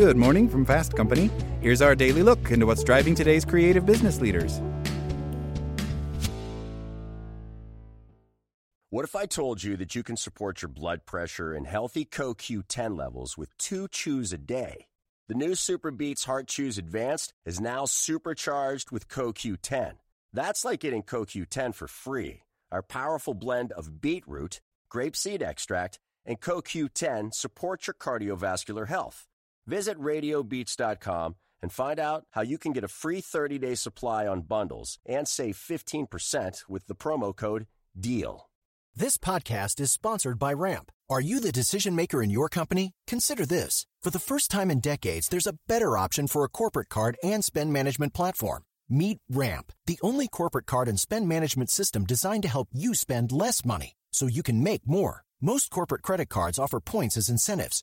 Good morning from Fast Company. Here's our daily look into what's driving today's creative business leaders. What if I told you that you can support your blood pressure and healthy CoQ10 levels with two chews a day? The new SuperBeets Heart Chews Advanced is now supercharged with CoQ10. That's like getting CoQ10 for free. Our powerful blend of beetroot, grapeseed extract, and CoQ10 supports your cardiovascular health. Visit radiobeets.com and find out how you can get a free 30-day supply on bundles and save 15% with the promo code DEAL. This podcast is sponsored by Ramp. Are you the decision maker in your company? Consider this. For the first time in decades, there's a better option for a corporate card and spend management platform. Meet Ramp, the only corporate card and spend management system designed to help you spend less money so you can make more. Most corporate credit cards offer points as incentives,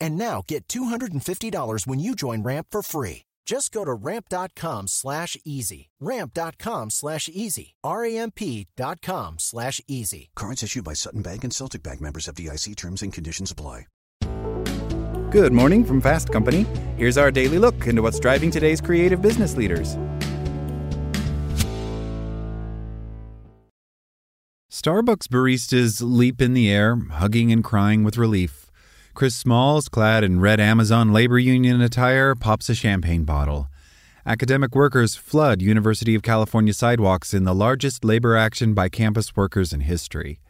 And now get $250 when you join Ramp for free. Just go to ramp.com slash easy. Ramp.com slash easy. R-A-M-P.com slash easy. Cards issued by Sutton Bank and Celtic Bank members FDIC terms and conditions apply. Good morning from Fast Company. Here's our daily look into what's driving today's creative business leaders. Starbucks baristas leap in the air, hugging and crying with relief. Chris Smalls, clad in red Amazon labor union attire, pops a champagne bottle. Academic workers flood University of California sidewalks in the largest labor action by campus workers in history.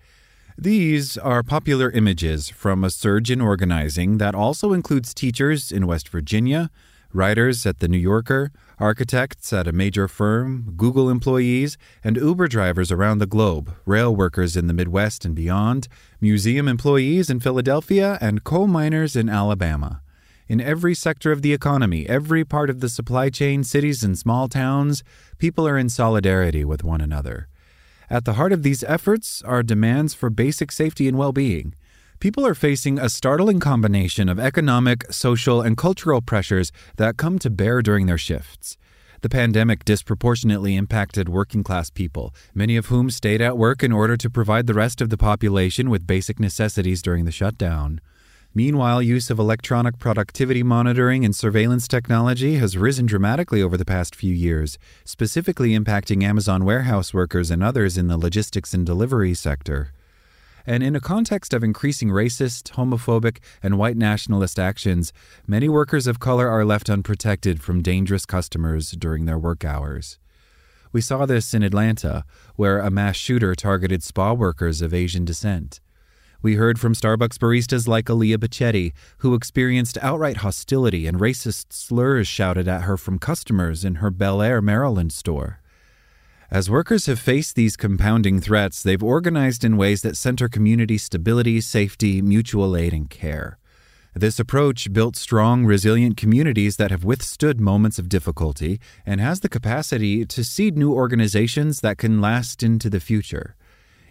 These are popular images from a surge in organizing that also includes teachers in West Virginia, writers at The New Yorker, architects at a major firm, Google employees, and Uber drivers around the globe, rail workers in the Midwest and beyond, museum employees in Philadelphia, and coal miners in Alabama. In every sector of the economy, every part of the supply chain, cities and small towns, people are in solidarity with one another. At the heart of these efforts are demands for basic safety and well being. People are facing a startling combination of economic, social, and cultural pressures that come to bear during their shifts. The pandemic disproportionately impacted working class people, many of whom stayed at work in order to provide the rest of the population with basic necessities during the shutdown. Meanwhile, use of electronic productivity monitoring and surveillance technology has risen dramatically over the past few years, specifically impacting Amazon warehouse workers and others in the logistics and delivery sector. And in a context of increasing racist, homophobic, and white nationalist actions, many workers of color are left unprotected from dangerous customers during their work hours. We saw this in Atlanta, where a mass shooter targeted spa workers of Asian descent. We heard from Starbucks baristas like Aaliyah Bacchetti, who experienced outright hostility and racist slurs shouted at her from customers in her Bel Air, Maryland store. As workers have faced these compounding threats, they've organized in ways that center community stability, safety, mutual aid, and care. This approach built strong, resilient communities that have withstood moments of difficulty and has the capacity to seed new organizations that can last into the future.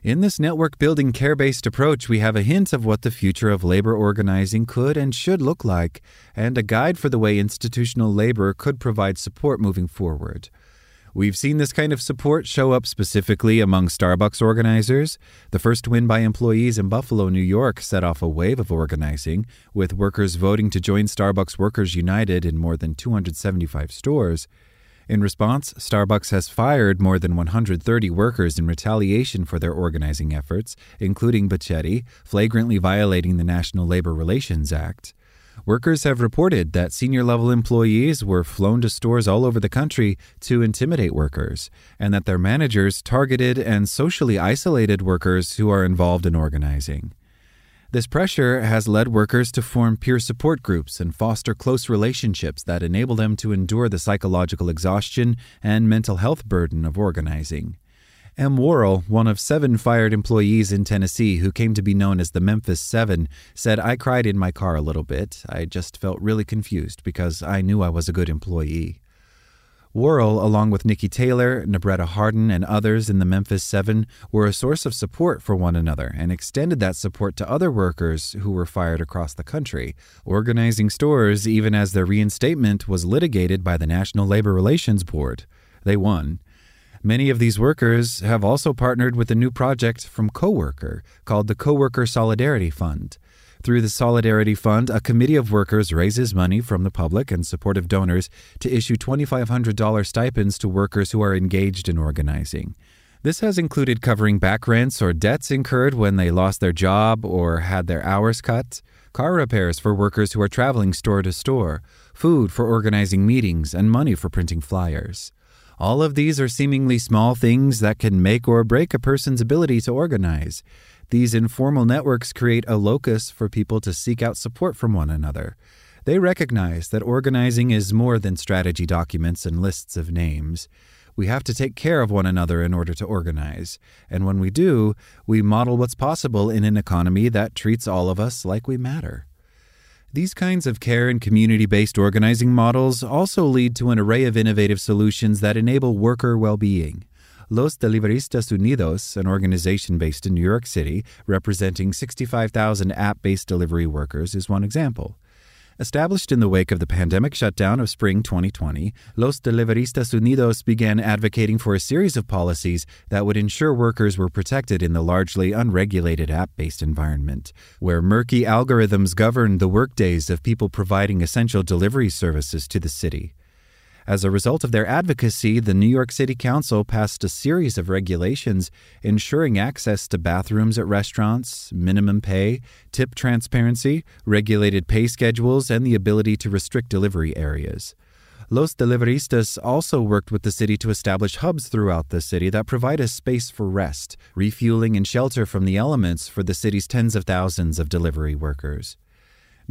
In this network building care based approach, we have a hint of what the future of labor organizing could and should look like, and a guide for the way institutional labor could provide support moving forward. We've seen this kind of support show up specifically among Starbucks organizers. The first win by employees in Buffalo, New York set off a wave of organizing, with workers voting to join Starbucks Workers United in more than 275 stores. In response, Starbucks has fired more than 130 workers in retaliation for their organizing efforts, including Bacchetti, flagrantly violating the National Labor Relations Act. Workers have reported that senior level employees were flown to stores all over the country to intimidate workers, and that their managers targeted and socially isolated workers who are involved in organizing. This pressure has led workers to form peer support groups and foster close relationships that enable them to endure the psychological exhaustion and mental health burden of organizing. M. Worrell, one of seven fired employees in Tennessee who came to be known as the Memphis Seven, said, I cried in my car a little bit. I just felt really confused because I knew I was a good employee. Worrell, along with Nikki Taylor, Nebretta Harden, and others in the Memphis Seven, were a source of support for one another and extended that support to other workers who were fired across the country, organizing stores even as their reinstatement was litigated by the National Labor Relations Board. They won. Many of these workers have also partnered with a new project from Coworker called the Coworker Solidarity Fund. Through the Solidarity Fund, a committee of workers raises money from the public and supportive donors to issue $2,500 stipends to workers who are engaged in organizing. This has included covering back rents or debts incurred when they lost their job or had their hours cut, car repairs for workers who are traveling store to store, food for organizing meetings, and money for printing flyers. All of these are seemingly small things that can make or break a person's ability to organize. These informal networks create a locus for people to seek out support from one another. They recognize that organizing is more than strategy documents and lists of names. We have to take care of one another in order to organize. And when we do, we model what's possible in an economy that treats all of us like we matter. These kinds of care and community based organizing models also lead to an array of innovative solutions that enable worker well being. Los Deliveristas Unidos, an organization based in New York City representing 65,000 app based delivery workers, is one example. Established in the wake of the pandemic shutdown of spring 2020, Los Deliveristas Unidos began advocating for a series of policies that would ensure workers were protected in the largely unregulated app based environment, where murky algorithms governed the workdays of people providing essential delivery services to the city. As a result of their advocacy, the New York City Council passed a series of regulations ensuring access to bathrooms at restaurants, minimum pay, tip transparency, regulated pay schedules, and the ability to restrict delivery areas. Los Deliveristas also worked with the city to establish hubs throughout the city that provide a space for rest, refueling, and shelter from the elements for the city's tens of thousands of delivery workers.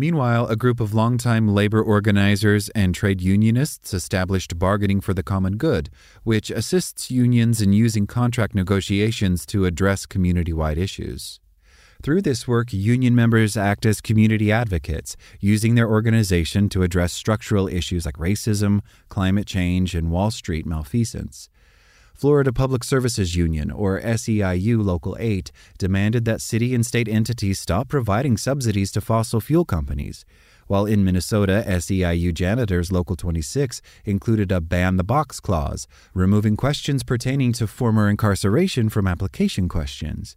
Meanwhile, a group of longtime labor organizers and trade unionists established Bargaining for the Common Good, which assists unions in using contract negotiations to address community wide issues. Through this work, union members act as community advocates, using their organization to address structural issues like racism, climate change, and Wall Street malfeasance. Florida Public Services Union, or SEIU Local 8, demanded that city and state entities stop providing subsidies to fossil fuel companies. While in Minnesota, SEIU Janitors Local 26 included a ban the box clause, removing questions pertaining to former incarceration from application questions.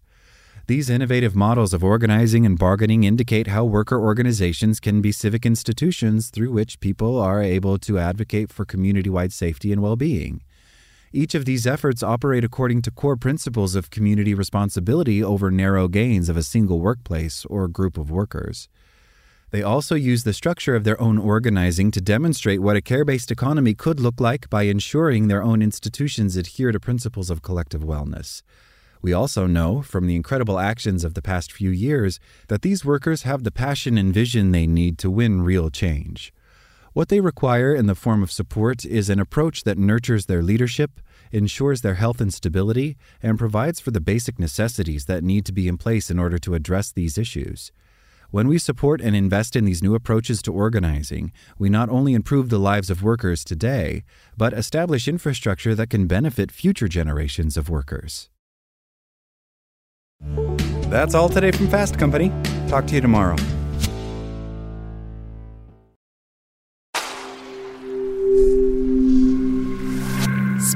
These innovative models of organizing and bargaining indicate how worker organizations can be civic institutions through which people are able to advocate for community wide safety and well being. Each of these efforts operate according to core principles of community responsibility over narrow gains of a single workplace or group of workers. They also use the structure of their own organizing to demonstrate what a care based economy could look like by ensuring their own institutions adhere to principles of collective wellness. We also know, from the incredible actions of the past few years, that these workers have the passion and vision they need to win real change. What they require in the form of support is an approach that nurtures their leadership, ensures their health and stability, and provides for the basic necessities that need to be in place in order to address these issues. When we support and invest in these new approaches to organizing, we not only improve the lives of workers today, but establish infrastructure that can benefit future generations of workers. That's all today from Fast Company. Talk to you tomorrow.